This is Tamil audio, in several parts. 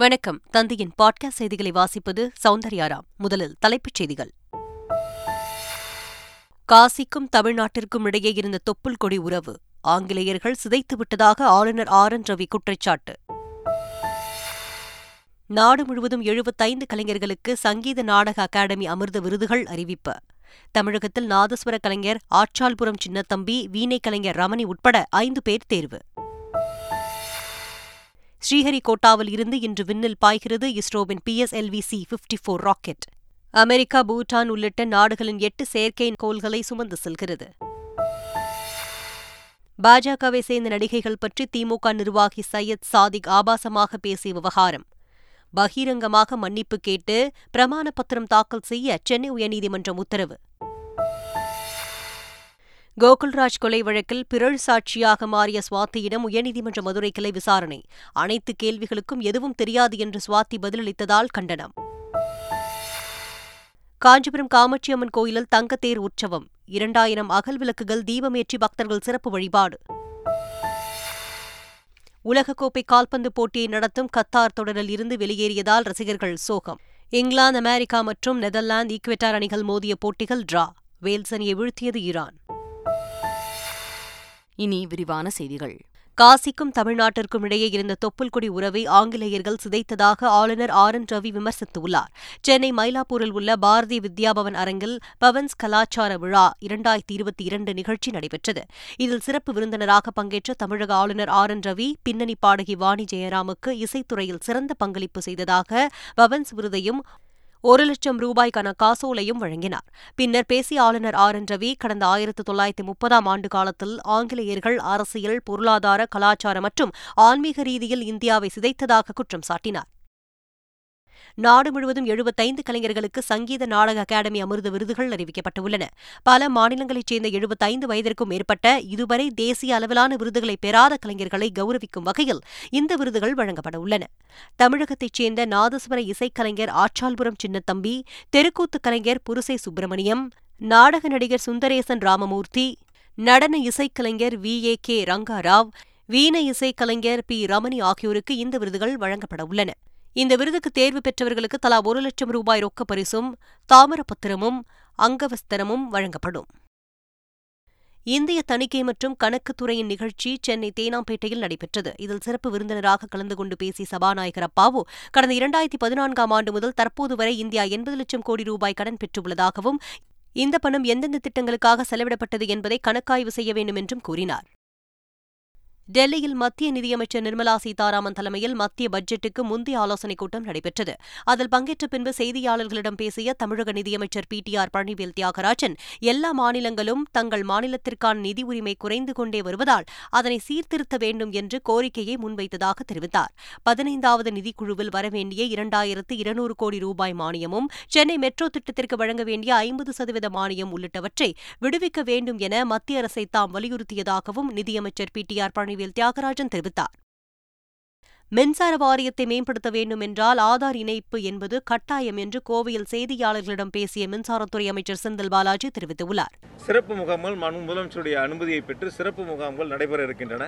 வணக்கம். தந்தையின் பாட்காஸ்ட் செய்திகளை வாசிப்பது சௌந்தர்யாராம் முதலில் தலைப்புச் செய்திகள். காசிக்கும் தமிழ்நாட்டிற்கும் இடையே இருந்த தொப்புள் கொடி உறவு. ஆங்கிலேயர்கள் சிதைத்துவிட்டதாக ஆளுநர் ஆர். என். ரவி குற்றச்சாட்டு. நாடு முழுவதும் எழுபத்தைந்து கலைஞர்களுக்கு சங்கீத நாடக அகாடமி அமிர்த விருதுகள் அறிவிப்பு. தமிழகத்தில் நாதஸ்வர கலைஞர் ஆச்சால்புரம் சின்னத்தம்பி வீணை கலைஞர் ரமணி உட்பட ஐந்து பேர் தேர்வு. ஸ்ரீஹரிகோட்டாவில் இருந்து இன்று விண்ணில் பாய்கிறது இஸ்ரோவின் PSLV C fifty four rocket America Bhutan உள்ளிட்ட நாடுகளின் எட்டு செயற்கை கோள்களை சுமந்து செல்கிறது. பாஜகவை சேர்ந்த நடிகைகள் பற்றி திமுக நிர்வாகி சையத் சாதிக் ஆபாசமாக பேசிய விவகாரம். பகிரங்கமாக மன்னிப்பு கேட்டு பிரமாண பத்திரம் தாக்கல் செய்ய சென்னை உயர்நீதிமன்றம் உத்தரவு. கோகுல்ராஜ் கொலை வழக்கில் பிறழ் சாட்சியாக மாறிய சுவாத்தியிடம் உயர்நீதிமன்ற மதுரை கிளை விசாரணை. அனைத்து கேள்விகளுக்கும் எதுவும் தெரியாது என்று சுவாத்தி பதிலளித்ததால் கண்டனம். காஞ்சிபுரம் காமாட்சியம்மன் கோயிலில் தங்கத்தேர் உற்சவம். இரண்டாயிரம் அகல் விளக்குகள் தீபமேற்றி பக்தர்கள் சிறப்பு வழிபாடு. உலகக்கோப்பை கால்பந்து போட்டியை நடத்தும் கத்தார் தொடரில் இருந்து வெளியேறியதால் ரசிகர்கள் சோகம். இங்கிலாந்து அமெரிக்கா மற்றும் நெதர்லாந்து ஈக்வெட்டார் அணிகள் மோதிய போட்டிகள் டிரா. வேல்ஸ் அணியை வீழ்த்தியது ஈரான். இனி விரிவான செய்திகள். காசிக்கும் தமிழ்நாட்டிற்கும் இடையே இருந்த தொப்புள்கொடி உறவை ஆங்கிலேயர்கள் சிதைத்ததாக ஆளுநர் ஆர் என் ரவி விமர்சித்துள்ளார். சென்னை மயிலாப்பூரில் உள்ள பாரதிய வித்யாபவன் அரங்கில் பவன்ஸ் கலாச்சார விழா இரண்டாயிரத்தி இருபத்தி இரண்டு நிகழ்ச்சி நடைபெற்றது. இதில் சிறப்பு விருந்தினராக பங்கேற்ற தமிழக ஆளுநர் ஆர் என் ரவி பின்னணி பாடகி வாணி ஜெயராமுக்கு இசைத்துறையில் சிறந்த பங்களிப்பு செய்ததாக பவன்ஸ் விருதையும் ஒரு லட்சம் ரூபாய்க்கான காசோலையும் வழங்கினார். பின்னர் பேசிய ஆளுநர் ஆர். என். ரவி கடந்த ஆயிரத்து தொள்ளாயிரத்தி முப்பதாம் ஆண்டு காலத்தில் ஆங்கிலேயர்கள் அரசியல் பொருளாதார கலாச்சார மற்றும் ஆன்மீக ரீதியில் இந்தியாவை சிதைத்ததாக குற்றம் சாட்டினார். நாடு முழுவதும் எழுபத்தைந்து கலைஞர்களுக்கு சங்கீத நாடக அகாடமி அமிர்த விருதுகள் அறிவிக்கப்பட்டுள்ளன. பல மாநிலங்களைச் சேர்ந்த எழுபத்தைந்து வயதிற்கும் மேற்பட்ட இதுவரை தேசிய அளவிலான விருதுகளை பெறாத கலைஞர்களை கௌரவிக்கும் வகையில் இந்த விருதுகள் வழங்கப்பட உள்ளன தமிழகத்தைச் சேர்ந்த நாதஸ்வர இசைக்கலைஞர் ஆச்சால்புரம் சின்னத்தம்பி தெருக்கூத்து கலைஞர் புருசை சுப்பிரமணியம் நாடக நடிகர் சுந்தரேசன் ராமமூர்த்தி நடன இசைக்கலைஞர் வி. ஏ. கே. ரங்காராவ் வீண இசைக்கலைஞர் பி. ரமணி ஆகியோருக்கு இந்த விருதுகள் வழங்கப்பட உள்ளன இந்த விருதுக்கு தேர்வு பெற்றவர்களுக்கு தலா ஒரு லட்சம் ரூபாய் ரொக்க பரிசும் தாமிரப்பத்திரமும் அங்கவஸ்தரமும் வழங்கப்படும். இந்திய தணிக்கை மற்றும் கணக்குத்துறையின் நிகழ்ச்சி சென்னை தேனாம்பேட்டையில் நடைபெற்றது. இதில் சிறப்பு விருந்தினராக கலந்து கொண்டு பேசிய சபாநாயகர் அப்பாவு கடந்த இரண்டாயிரத்தி பதினான்காம் ஆண்டு முதல் தற்போது வரை இந்தியா எண்பது லட்சம் கோடி ரூபாய் கடன் பெற்றுள்ளதாகவும் இந்த பணம் எந்தெந்த திட்டங்களுக்காக செலவிடப்பட்டது என்பதை கணக்காய்வு செய்ய வேண்டும் என்றும் கூறினார். டெல்லியில் மத்திய நிதியமைச்சர் நிர்மலா சீதாராமன் தலைமையில் மத்திய பட்ஜெட்டுக்கு முந்தைய ஆலோசனைக் கூட்டம் நடைபெற்றது. அதில் பங்கேற்ற பின்பு செய்தியாளர்களிடம் பேசிய தமிழக நிதியமைச்சர் P. T. R. Palanivel Thiagarajan எல்லா மாநிலங்களும் தங்கள் மாநிலத்திற்கான நிதி உரிமை குறைந்து கொண்டே வருவதால் அதனை சீர்திருத்த வேண்டும் என்று கோரிக்கையை முன்வைத்ததாக தெரிவித்தார். பதினைந்தாவது நிதிக்குழுவில் வரவேண்டிய இரண்டாயிரத்து இருநூறு கோடி ரூபாய் மானியமும் சென்னை மெட்ரோ திட்டத்திற்கு வழங்க வேண்டிய ஐம்பது சதவீத மானியம் உள்ளிட்டவற்றை விடுவிக்க வேண்டும் என மத்திய அரசை தாம் வலியுறுத்தியதாகவும் நிதியமைச்சர் P. T. R. Palanivel Vadivel Thiagarajan தெரிவித்தார். மின்சார வாரியத்தை மேம்படுத்த வேண்டும் என்றால் ஆதார் இணைப்பு என்பது கட்டாயம் என்று கோவையில் செய்தியாளர்களிடம் பேசிய மின்சாரத்துறை அமைச்சர் செந்தில் பாலாஜி தெரிவித்துள்ளார். சிறப்பு முகாம்கள் முதலமைச்சருடைய அனுமதியை பெற்று சிறப்பு முகாம்கள் நடைபெற இருக்கின்றன.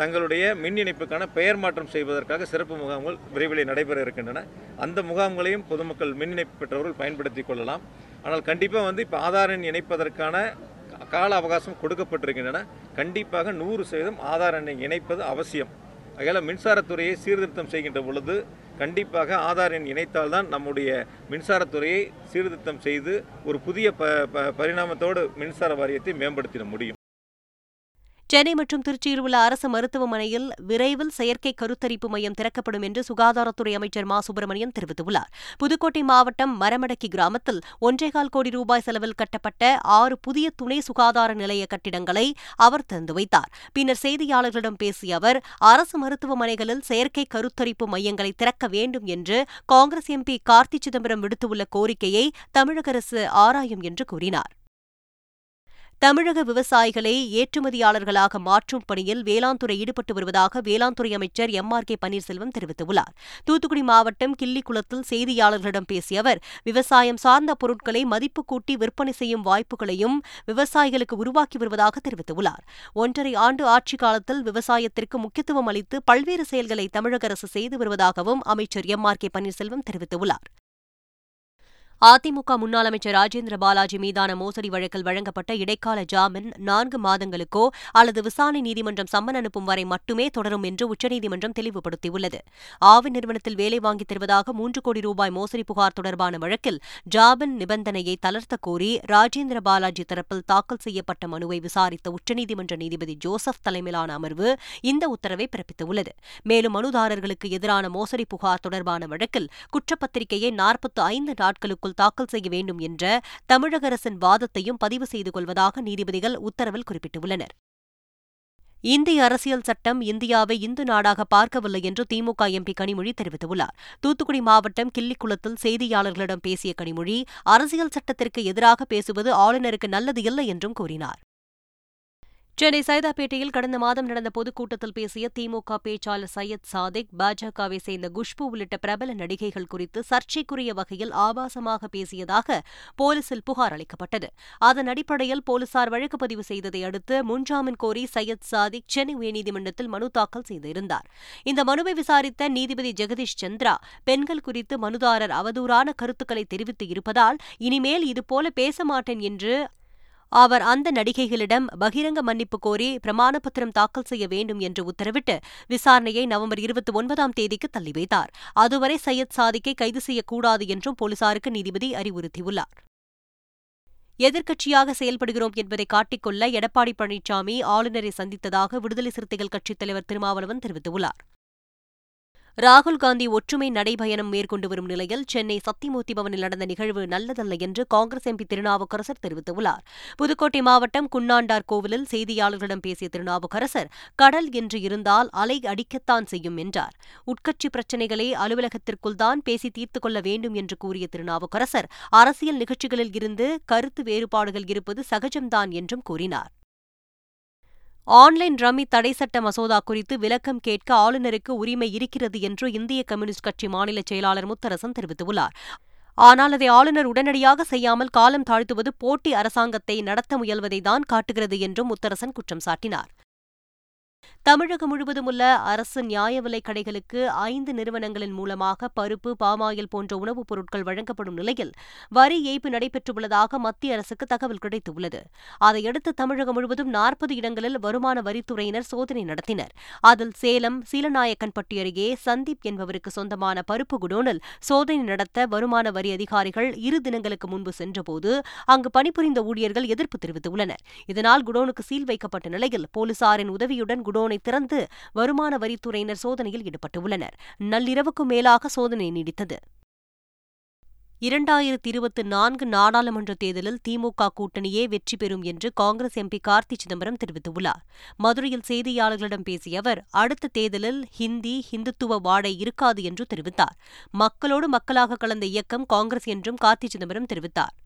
தங்களுடைய மின் இணைப்புக்கான பெயர் மாற்றம் செய்வதற்காக சிறப்பு முகாம்கள் விரைவில் நடைபெற இருக்கின்றன. அந்த முகாம்களையும் பொதுமக்கள் மின் இணைப்பு பெற்றவர்கள் பயன்படுத்திக் கொள்ளலாம். ஆனால் கண்டிப்பாக வந்து இப்போ ஆதார் எண் இணைப்பதற்கான கால அவகாசம் கொடுக்கப்பட்டிருக்கின்றன கண்டிப்பாக நூறு சதவீதம் ஆதார் எண்ணை இணைப்பது அவசியம். அதனால் மின்சாரத்துறையை சீர்திருத்தம் செய்கின்ற பொழுது கண்டிப்பாக ஆதார் எண் இணைத்தால்தான் நம்முடைய மின்சாரத்துறையை சீர்திருத்தம் செய்து ஒரு புதிய ப ப பரிணாமத்தோடு மின்சார வாரியத்தை மேம்படுத்திட முடியும். சென்னை மற்றும் திருச்சியில் உள்ள அரசு மருத்துவமனையில் விரைவில் செயற்கை கருத்தரிப்பு மையம் திறக்கப்படும் என்று சுகாதாரத்துறை அமைச்சர் மா. சுப்பிரமணியன் தெரிவித்துள்ளார். புதுக்கோட்டை மாவட்டம் மரமடக்கி கிராமத்தில் ஒன்றேகால் கோடி ரூபாய் செலவில் கட்டப்பட்ட ஆறு புதிய துணை சுகாதார நிலைய கட்டிடங்களை அவர் திறந்து வைத்தார். பின்னர் செய்தியாளர்களிடம் பேசிய அவர் அரசு மருத்துவமனைகளில் செயற்கை கருத்தரிப்பு மையங்களை திறக்க வேண்டும் என்று காங்கிரஸ் எம்பி கார்த்தி சிதம்பரம் விடுத்துள்ள கோரிக்கையை தமிழக அரசு ஆராயும் என்று கூறினார். தமிழக விவசாயிகளை ஏற்றுமதியாளர்களாக மாற்றும் பணியில் வேளாண் துறை ஈடுபட்டு வருவதாக வேளாண் துறை அமைச்சர் எம் ஆர் கே பன்னீர்செல்வம் தெரிவித்துள்ளார். தூத்துக்குடி மாவட்டம் கிள்ளிக்குளத்தில் செய்தியாளர்களிடம் பேசிய அவர் விவசாயம் சார்ந்த பொருட்களை மதிப்பு கூட்டி விற்பனை செய்யும் வாய்ப்புகளையும் விவசாயிகளுக்கு உருவாக்கி வருவதாக தெரிவித்துள்ளார். ஒன்றரை ஆண்டு ஆட்சிக் காலத்தில் விவசாயத்திற்கு முக்கியத்துவம் அளித்து பல்வேறு செயல்களை தமிழக அரசு செய்து வருவதாகவும் அமைச்சர் எம் ஆர் கே பன்னீர்செல்வம் தெரிவித்துள்ளார். அதிமுக முன்னாள் அமைச்சர் ராஜேந்திர பாலாஜி மீதான மோசடி வழக்கில் வழங்கப்பட்ட இடைக்கால ஜாமீன் நான்கு மாதங்களுக்கோ அல்லது விசாரணை நீதிமன்றம் சம்மன் அனுப்பும் வரை மட்டுமே தொடரும் என்று உச்சநீதிமன்றம் தெளிவுபடுத்தியுள்ளது. ஆவி நிறுவனத்தில் வேலை வாங்கித் தருவதாக மூன்று கோடி ரூபாய் மோசடி புகார் தொடர்பான வழக்கில் ஜாமீன் நிபந்தனையை தளர்த்த கோரி ராஜேந்திர பாலாஜி தரப்பில் தாக்கல் செய்யப்பட்ட மனுவை விசாரித்த உச்சநீதிமன்ற நீதிபதி ஜோசப் தலைமையிலான அமர்வு இந்த உத்தரவை பிறப்பித்துள்ளது. மேலும் மனுதாரர்களுக்கு எதிரான மோசடி புகார் தொடர்பான வழக்கில் குற்றப்பத்திரிகையை நாற்பத்தி ஐந்து நாட்களுக்குள் தாக்கல் செய்ய வேண்டும் என்ற தமிழக அரசின் வாதத்தையும் பதிவு செய்து கொள்வதாக நீதிபதிகள் உத்தரவில் குறிப்பிட்டுள்ளனர். இந்திய அரசியல் சட்டம் இந்தியாவை இந்து நாடாக பார்க்கவில்லை என்று திமுக எம்பி கனிமொழி தெரிவித்துள்ளார். தூத்துக்குடி மாவட்டம் கிள்ளிக்குளத்தில் செய்தியாளர்களிடம் பேசிய கனிமொழி அரசியல் சட்டத்திற்கு எதிராக பேசுவது ஆளுநருக்கு நல்லது இல்லை என்றும் கூறினார். சென்னை சைதாப்பேட்டையில் கடந்த மாதம் நடந்த பொதுக்கூட்டத்தில் பேசிய திமுக பேச்சாளர் சையத் சாதிக் பாஜகவை சேர்ந்த குஷ்பு உள்ளிட்ட பிரபல நடிகைகள் குறித்து சர்ச்சைக்குரிய வகையில் ஆபாசமாக பேசியதாக போலீசில் புகார் அளிக்கப்பட்டது. அதன் அடிப்படையில் போலீசார் வழக்கு பதிவு செய்ததை அடுத்து முன்ஜாமீன் கோரி சையத் சாதிக் சென்னை உயர்நீதிமன்றத்தில் மனு தாக்கல் செய்திருந்தார். இந்த மனுவை விசாரித்த நீதிபதி ஜெகதீஷ் சந்திரா பெண்கள் குறித்து மனுதாரர் அவதூறான கருத்துக்களை தெரிவித்து இருப்பதால் இனிமேல் இதுபோல பேச மாட்டேன் என்று அவர் அந்த நடிகைகளிடம் பகிரங்க மன்னிப்பு கோரி பிரமாண பத்திரம் தாக்கல் செய்ய வேண்டும் என்று உத்தரவிட்டு விசாரணையை நவம்பர் இருபத்தி ஒன்பதாம் தேதிக்கு தள்ளி வைத்தார். அதுவரை சையத் சாதிக்கை கைது செய்யக்கூடாது என்றும் போலீசாருக்கு நீதிபதி அறிவுறுத்தியுள்ளார். எதிர்க்கட்சியாக செயல்படுகிறோம் என்பதை காட்டிக்கொள்ள எடப்பாடி பழனிசாமி ஆளுநரை சந்தித்ததாக விடுதலை சிறுத்தைகள் கட்சித் தலைவர் திருமாவளவன் தெரிவித்துள்ளார். ராகுல் காந்தி ஒற்றுமை நடைபயணம் மேற்கொண்டு வரும் நிலையில் சென்னை சத்திமூர்த்தி பவனில் நடந்த நிகழ்வு நல்லதல்ல என்று காங்கிரஸ் எம்பி திருநாவுக்கரசர் தெரிவித்துள்ளார். புதுக்கோட்டை மாவட்டம் குன்னாண்டார் கோவிலில் செய்தியாளர்களிடம் பேசிய திருநாவுக்கரசர் கடல் என்று இருந்தால் அலை அடிக்கத்தான் செய்யும் என்றார். உட்கட்சி பிரச்சினைகளை அலுவலகத்திற்குள் தான் பேசி தீர்த்துக் கொள்ள வேண்டும் என்று கூறிய திருநாவுக்கரசர் அரசியல் நிகழ்ச்சிகளில் இருந்து கருத்து வேறுபாடுகள் இருப்பது சகஜம்தான் என்றும் கூறினார். ஆன்லைன் ரம்மி தடை சட்ட மசோதா குறித்து விளக்கம் கேட்க ஆளுநருக்கு உரிமை இருக்கிறது என்று இந்திய கம்யூனிஸ்ட் கட்சி மாநில செயலாளர் முத்தரசன் தெரிவித்துள்ளார். ஆனால் அதை ஆளுநர் உடனடியாக செய்யாமல் காலம் தாழ்த்துவது போட்டி அரசாங்கத்தை நடத்த முயல்வதைதான் காட்டுகிறது என்றும் முத்தரசன் குற்றம் சாட்டினார். தமிழகம் முழுவதும் உள்ள அரசு நியாய விலைக் கடைகளுக்கு ஐந்து நிறுவனங்களின் மூலமாக பருப்பு பாமாயில் போன்ற உணவுப் பொருட்கள் வழங்கப்படும் நிலையில் வரி ஏய்ப்பு நடைபெற்றுள்ளதாக மத்திய அரசுக்கு தகவல் கிடைத்துள்ளது. அதையடுத்து தமிழகம் முழுவதும் நாற்பது இடங்களில் வருமான வரித்துறையினர் சோதனை நடத்தினர். அதில் சேலம் சீலநாயக்கன்பட்டி அருகே சந்தீப் என்பவருக்கு சொந்தமான பருப்பு குடோனில் சோதனை நடத்த வருமான வரி அதிகாரிகள் இரு தினங்களுக்கு முன்பு சென்றபோது அங்கு பணிபுரிந்த ஊழியர்கள் எதிர்ப்பு தெரிவித்துள்ளனர். இதனால் குடோனுக்கு சீல் வைக்கப்பட்ட நிலையில் போலீசாரின் உதவியுடன் குடோனை திறந்து வருமான வரித்துறையினர் சோதனையில் ஈடுபட்டுள்ளனர். நள்ளிரவுக்கு மேலாக சோதனை நீடித்தது. இரண்டாயிரத்தி இருபத்தி நான்கு நாடாளுமன்ற தேர்தலில் திமுக கூட்டணியே வெற்றி பெறும் என்று காங்கிரஸ் எம்பி கார்த்தி சிதம்பரம் தெரிவித்துள்ளார். மதுரையில் செய்தியாளர்களிடம் பேசிய அவர் அடுத்த தேர்தலில் ஹிந்தி ஹிந்துத்துவ வாடை இருக்காது என்று தெரிவித்தார். மக்களோடு மக்களாக கலந்த இயக்கம் காங்கிரஸ் என்றும் கார்த்தி சிதம்பரம் தெரிவித்தார்.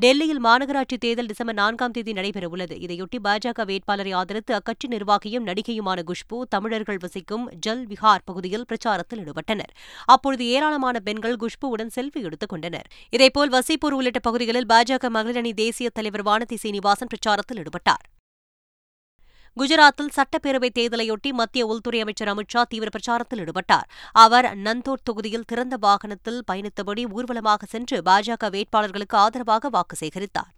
டெல்லியில் மாநகராட்சி தேர்தல் டிசம்பர் நான்காம் தேதி நடைபெறவுள்ளது. இதையொட்டி பாஜக வேட்பாளரை ஆதரித்து அக்கட்சி நிர்வாகியும் நடிகையுமான குஷ்பு தமிழர்கள் வசிக்கும் ஜல் விஹார் பகுதியில் பிரச்சாரத்தில் ஈடுபட்டனர். அப்பொழுது ஏராளமான பெண்கள் குஷ்புவுடன் செல்ஃபி எடுத்துக் கொண்டனர். இதேபோல் வசிப்பூர் உள்ளிட்ட பகுதிகளில் பாஜக மகளிரணி தேசிய தலைவர் வானதி சீனிவாசன் பிரச்சாரத்தில் ஈடுபட்டார். குஜராத்தில் சட்டப்பேரவைத் தேர்தலையொட்டி மத்திய உள்துறை அமைச்சர் அமித் ஷா தீவிர பிரச்சாரத்தில் ஈடுபட்டார். அவர் நந்தோட் தொகுதியில் திறந்த வாகனத்தில் பயணித்தபடி ஊர்வலமாக சென்று பாஜக வேட்பாளர்களுக்கு ஆதரவாக வாக்கு சேகரித்தார்.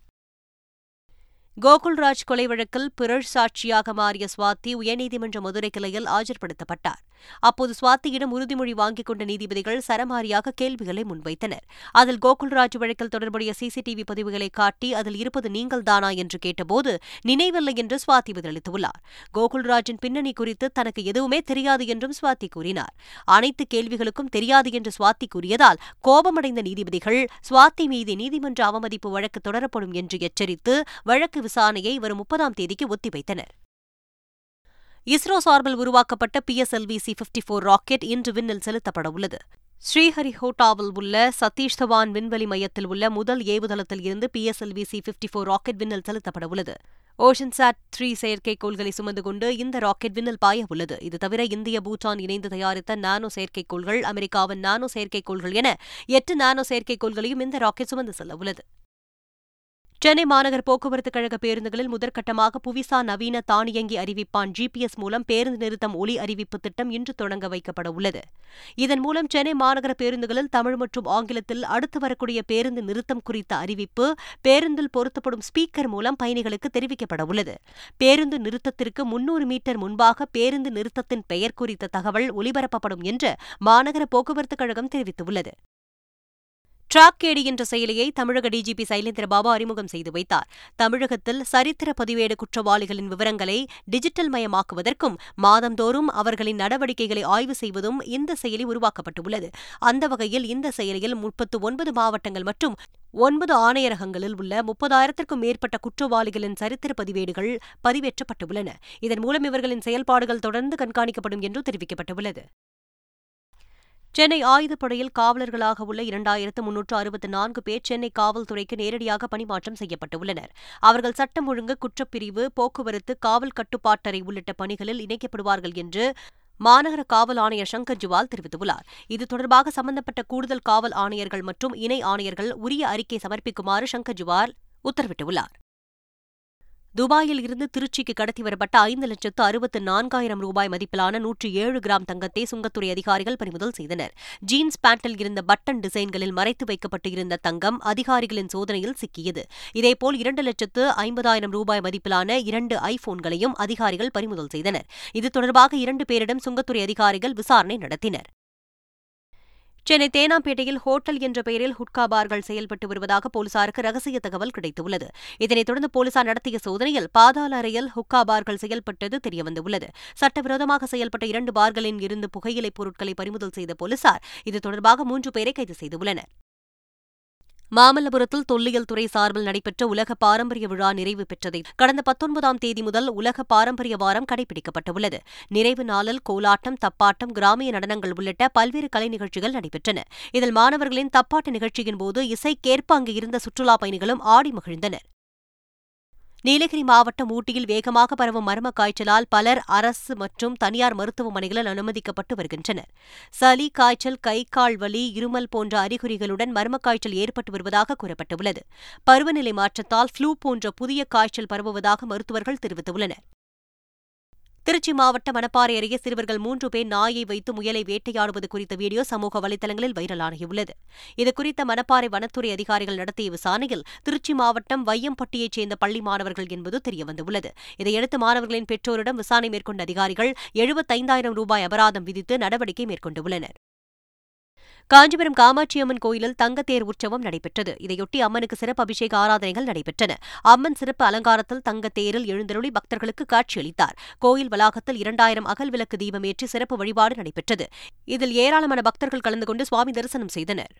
கோகுல்ராஜ் கொலை வழக்கில் பிறழ் சாட்சியாக மாறிய சுவாதி உயர்நீதிமன்ற மதுரை கிளையில் ஆஜர்படுத்தப்பட்டார். அப்போது சுவாத்தியிடம் உறுதிமொழி வாங்கிக் கொண்ட நீதிபதிகள் சரமாரியாக கேள்விகளை முன்வைத்தனர். அதில் கோகுல்ராஜ் வழக்கில் தொடர்புடைய சிசிடிவி பதிவுகளை காட்டி அதில் இருப்பது நீங்கள்தானா என்று கேட்டபோது நினைவில்லை என்று சுவாதி பதிலளித்துள்ளார். கோகுல்ராஜின் பின்னணி குறித்து தனக்கு எதுவுமே தெரியாது என்றும் சுவாதி கூறினார். அனைத்து கேள்விகளுக்கும் தெரியாது என்று சுவாதி கூறியதால் கோபமடைந்த நீதிபதிகள் சுவாதி மீது நீதிமன்ற அவமதிப்பு வழக்கு தொடரப்படும் என்று எச்சரித்து வழக்கு விசாரணையை வரும் முப்பதாம் தேதிக்கு ஒத்திவைத்தனர். இஸ்ரோ சார்பில் உருவாக்கப்பட்ட PSLV C fifty four rocket இன்று விண்ணில் செலுத்தப்பட உள்ளது ஸ்ரீஹரிஹோட்டாவில் உள்ள சதீஷ் தவான் விண்வெளி மையத்தில் உள்ள முதல் ஏவுதளத்தில் இருந்து PSLV C fifty four rocket விண்ணில் செலுத்தப்பட உள்ளது ஓஷன் சாட் த்ரீ செயற்கைக்கோள்களை சுமந்து கொண்டு இந்த ராக்கெட் விண்ணில் பாய உள்ளது இது தவிர இந்திய பூட்டான் இணைந்து தயாரித்த நானோ செயற்கைக்கோள்கள் அமெரிக்காவின் நானோ செயற்கைக்கோள்கள் என எட்டு நானோ செயற்கைக்கோள்களையும் இந்த ராக்கெட் சுமந்து செல்ல உள்ளது சென்னை மாநகர் போக்குவரத்து கழக பேருந்துகளில் முதற்கட்டமாக புவிசா நவீன தானியங்கி அறிவிப்பான் ஜிபிஎஸ் மூலம் பேருந்து நிறுத்தம் ஒலி அறிவிப்பு திட்டம் இன்று தொடங்க வைக்கப்பட உள்ளது இதன் மூலம் சென்னை மாநகர பேருந்துகளில் தமிழ் மற்றும் ஆங்கிலத்தில் அடுத்து வரக்கூடிய பேருந்து நிறுத்தம் குறித்த அறிவிப்பு பேருந்தில் பொருத்தப்படும் ஸ்பீக்கர் மூலம் பயணிகளுக்கு தெரிவிக்கப்பட உள்ளது பேருந்து நிறுத்தத்திற்கு முன்னூறு மீட்டர் முன்பாக பேருந்து நிறுத்தத்தின் பெயர் குறித்த தகவல் ஒலிபரப்பப்படும் என்று மாநகர போக்குவரத்து கழகம் தெரிவித்துள்ளது. டிராக் கேடி என்ற செயலியை தமிழக டிஜிபி சைலேந்திரபாபு அறிமுகம் செய்து வைத்தார். தமிழகத்தில் சரித்திர பதிவேடு குற்றவாளிகளின் விவரங்களை டிஜிட்டல் மயமாக்குவதற்கும் மாதந்தோறும் அவர்களின் நடவடிக்கைகளை ஆய்வு செய்வதும் இந்த செயலி உருவாக்கப்பட்டுள்ளது. அந்த வகையில் இந்த செயலியில் முப்பத்து ஒன்பது மாவட்டங்கள் மற்றும் ஒன்பது ஆணையரகங்களில் உள்ள முப்பதாயிரத்திற்கும் மேற்பட்ட குற்றவாளிகளின் சரித்திர பதிவேடுகள் பதிவேற்றப்பட்டுள்ளன. இதன் மூலம் இவர்களின் செயல்பாடுகள் தொடர்ந்து கண்காணிக்கப்படும் என்று தெரிவிக்கப்பட்டுள்ளது. சென்னை ஆயுதப்படையில் காவலர்களாக உள்ள இரண்டாயிரத்து முன்னூற்று அறுபத்தி நான்கு பேர் சென்னை காவல்துறைக்கு நேரடியாக பணிமாற்றம் செய்யப்பட்டுள்ளனர். அவர்கள் சட்டம் ஒழுங்கு குற்றப்பிரிவு போக்குவரத்து காவல் கட்டுப்பாட்டறை உள்ளிட்ட பணிகளில் இணைக்கப்படுவார்கள் என்று மாநகர காவல் ஆணையர் சங்கர் ஜுவால் தெரிவித்துள்ளார். இது தொடர்பாக சம்பந்தப்பட்ட கூடுதல் காவல் ஆணையர்கள் மற்றும் இணை ஆணையர்கள் உரிய அறிக்கை சமர்ப்பிக்குமாறு சங்கர் ஜுவால் உத்தரவிட்டுள்ளார். துபாயில் இருந்து திருச்சிக்கு கடத்தி வரப்பட்ட ஐந்து லட்சத்து அறுபத்து நான்காயிரம் ரூபாய் மதிப்பிலான நூற்றி ஏழு கிராம் தங்கத்தை சுங்கத்துறை அதிகாரிகள் பறிமுதல் செய்தனர். ஜீன்ஸ் பேண்டில் இருந்த பட்டன் டிசைன்களில் மறைத்து வைக்கப்பட்டு இருந்த தங்கம் அதிகாரிகளின் சோதனையில் சிக்கியது. இதேபோல் இரண்டு லட்சத்து ஐம்பதாயிரம் ரூபாய் மதிப்பிலான இரண்டு ஐபோன்களையும் அதிகாரிகள் பறிமுதல் செய்தனர். இது தொடர்பாக இரண்டு பேரிடம் சுங்கத்துறை அதிகாரிகள் விசாரணை நடத்தினர். சென்னை தேனாம்பேட்டையில் ஹோட்டல் என்ற பெயரில் ஹுட்கா பார்கள் செயல்பட்டு வருவதாக போலீசாருக்கு ரகசிய தகவல் கிடைத்துள்ளது. இதனைத் தொடர்ந்து போலீசார் நடத்திய சோதனையில் பாதாள அறையில் ஹுக்கா பார்கள் செயல்பட்டது தெரியவந்துள்ளது. சட்டவிரோதமாக செயல்பட்ட இரண்டு பார்களில் இருந்து புகையிலைப் பொருட்களை பறிமுதல் செய்த போலீசார் இது தொடர்பாக மூன்று பேரை கைது செய்துள்ளனர். மாமல்லபுரத்தில் தொல்லியல் துறை சார்பில் நடைபெற்ற உலக பாரம்பரிய விழா நிறைவு பெற்றதை. கடந்த பத்தொன்பதாம் தேதி முதல் உலக பாரம்பரிய வாரம் கடைபிடிக்கப்பட்டுள்ளது. நிறைவு நாளில் கோலாட்டம் தப்பாட்டம் கிராமிய நடனங்கள் உள்ளிட்ட பல்வேறு கலை நிகழ்ச்சிகள் நடைபெற்றன. இதில் மாணவர்களின் தப்பாட்ட நிகழ்ச்சியின் போது இசைக்கேற்ப அங்கு இருந்த சுற்றுலாப் பயணிகளும் ஆடி மகிழ்ந்தனர். நீலகிரி மாவட்டம் ஊட்டியில் வேகமாக பரவும் மர்ம காய்ச்சலால் பலர் அரசு மற்றும் தனியார் மருத்துவமனைகளில் அனுமதிக்கப்பட்டு வருகின்றனர். சளி காய்ச்சல் கை கால் வலி இருமல் போன்ற அறிகுறிகளுடன் மர்ம காய்ச்சல் ஏற்பட்டு வருவதாக கூறப்பட்டுள்ளது. பருவநிலை மாற்றத்தால் ஃப்ளூ போன்ற புதிய காய்ச்சல் பரவுவதாக மருத்துவர்கள் தெரிவித்துள்ளனர். திருச்சி மாவட்டம் மணப்பாறை அருகே சிறுவர்கள் மூன்று பேர் நாயை வைத்து முயலை வேட்டையாடுவது குறித்த வீடியோ சமூக வலைதளங்களில் வைரலாகியுள்ளது இதுகுறித்த மணப்பாறை வனத்துறை அதிகாரிகள் நடத்திய விசாரணையில் திருச்சி மாவட்டம் வையம்பட்டியைச் சேர்ந்த பள்ளி மாணவர்கள் என்பது தெரியவந்துள்ளது. இதையடுத்து மாணவர்களின் பெற்றோரிடம் விசாரணை மேற்கொண்ட அதிகாரிகள் எழுபத்தைந்தாயிரம் ரூபாய் அபராதம் விதித்து நடவடிக்கை மேற்கொண்டுள்ளனர். காஞ்சிபுரம் காமாட்சியம்மன் கோயிலில் தங்கத்தேர் உற்சவம் நடைபெற்றது. இதையொட்டி அம்மனுக்கு சிறப்பு அபிஷேக ஆராதனைகள் நடைபெற்றன. அம்மன் சிறப்பு அலங்காரத்தில் தங்கத்தேரில் எழுந்தருளி பக்தர்களுக்கு காட்சியளித்தார். கோயில் வளாகத்தில் இரண்டாயிரம் அகல் விளக்கு தீபமேற்றி சிறப்பு வழிபாடு நடைபெற்றது. இதில் ஏராளமான பக்தர்கள் கலந்து கொண்டு சுவாமி தரிசனம் செய்தனர்.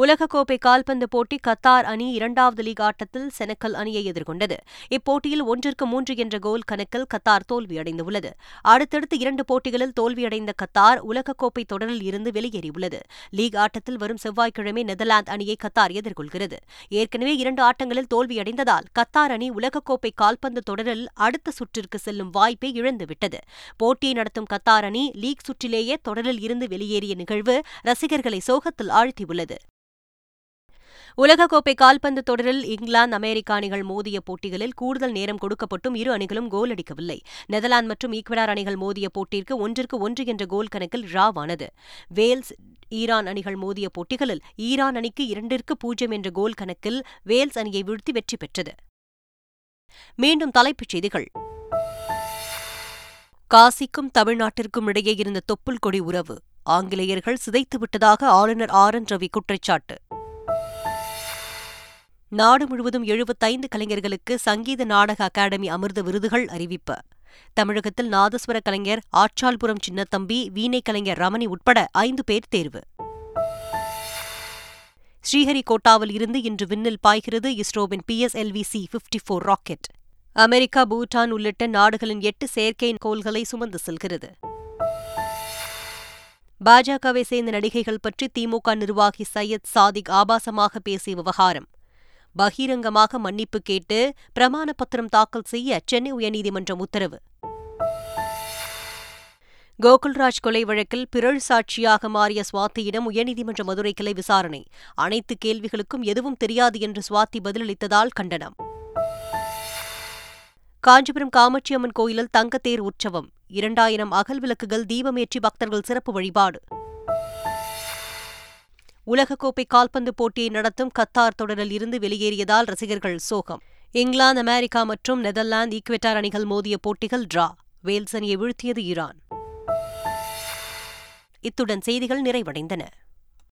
உலகக்கோப்பை கால்பந்து போட்டி கத்தார் அணி இரண்டாவது லீக் ஆட்டத்தில் செனக்கல் அணியை எதிர்கொண்டது. இப்போட்டியில் ஒன்றிற்கு மூன்று என்ற கோல் கணக்கில் கத்தார் தோல்வியடைந்துள்ளது. அடுத்தடுத்து இரண்டு போட்டிகளில் தோல்வியடைந்த கத்தார் உலகக்கோப்பை தொடரில் இருந்து வெளியேறியுள்ளது. லீக் ஆட்டத்தில் வரும் செவ்வாய்க்கிழமை நெதர்லாந்து அணியை கத்தார் எதிர்கொள்கிறது. ஏற்கனவே இரண்டு ஆட்டங்களில் தோல்வியடைந்ததால் கத்தார் அணி உலகக்கோப்பை கால்பந்து தொடரில் அடுத்த சுற்றிற்கு செல்லும் வாய்ப்பை இழந்துவிட்டது. போட்டியை நடத்தும் கத்தார் அணி லீக் சுற்றிலேயே தொடரில் இருந்து வெளியேறிய நிகழ்வு ரசிகர்களை சோகத்தில் ஆழ்த்தியுள்ளது. உலகக்கோப்பை கால்பந்து தொடரில் இங்கிலாந்து அமெரிக்க அணிகள் மோதிய போட்டிகளில் கூடுதல் நேரம் கொடுக்கப்பட்டும் இரு அணிகளும் கோல் அடிக்கவில்லை. நெதர்லாந்து மற்றும் ஈக்வடார் அணிகள் மோதிய போட்டிற்கு ஒன்றிற்கு ஒன்று என்ற கோல் கணக்கில் ராவானது. வேல்ஸ் ஈரான் அணிகள் மோதிய போட்டிகளில் ஈரான் அணிக்கு இரண்டிற்கு பூஜ்ஜியம் என்ற கோல் கணக்கில் வேல்ஸ் அணியை வீழ்த்தி வெற்றி பெற்றது. மீண்டும் தலைப்புச் செய்திகள். காசிக்கும் தமிழ்நாட்டிற்கும் இடையே இருந்த தொப்புள் கொடி உறவு. ஆங்கிலேயர்கள் சிதைத்துவிட்டதாக ஆளுநர் ஆர் என் ரவி குற்றச்சாட்டு. நாடு முழுவதும் எழுபத்தைந்து கலைஞர்களுக்கு சங்கீத நாடக அகாடமி அமிர்த விருதுகள் அறிவிப்பு. தமிழகத்தில் நாதஸ்வர கலைஞர் ஆச்சால்புரம் சின்னத்தம்பி வீணை கலைஞர் ரமணி உட்பட ஐந்து பேர் தேர்வு. ஸ்ரீஹரிகோட்டாவில் இருந்து இன்று விண்ணில் பாய்கிறது இஸ்ரோவின் PSLV C fifty four rocket America Bhutan உள்ளிட்ட நாடுகளின் எட்டு செயற்கைக்கோள்களை சுமந்து செல்கிறது. பாஜகவை சேர்ந்த நடிகைகள் பற்றி திமுக நிர்வாகி சையத் சாதிக் ஆபாசமாக பேசிய விவகாரம். பகிரங்கமாக மன்னிப்பு கேட்டு பிரமாண பத்திரம் தாக்கல் செய்ய சென்னை உயர்நீதிமன்றம் உத்தரவு. கோகுல்ராஜ் கொலை வழக்கில் பிறழ் சாட்சியாக மாறிய சுவாத்தியிடம் உயர்நீதிமன்ற மதுரை கிளை விசாரணை. அனைத்து கேள்விகளுக்கும் எதுவும் தெரியாது என்று சுவாத்தி பதிலளித்ததால் கண்டனம். காஞ்சிபுரம் காமாட்சியம்மன் கோயிலில் தங்கத்தேர் உற்சவம். இரண்டாயிரம் அகல் விளக்குகள் தீபமேற்றி பக்தர்கள் சிறப்பு வழிபாடு. உலகக்கோப்பை கால்பந்து போட்டியை நடத்தும் கத்தார் தொடரில் இருந்து வெளியேறியதால் ரசிகர்கள் சோகம். இங்கிலாந்து அமெரிக்கா மற்றும் நெதர்லாந்து ஈக்வெட்டார் அணிகள் மோதிய போட்டிகள் டிரா. வேல்ஸ் அணியை வீழ்த்தியது ஈரான். இத்துடன் செய்திகள் நிறைவடைந்தன.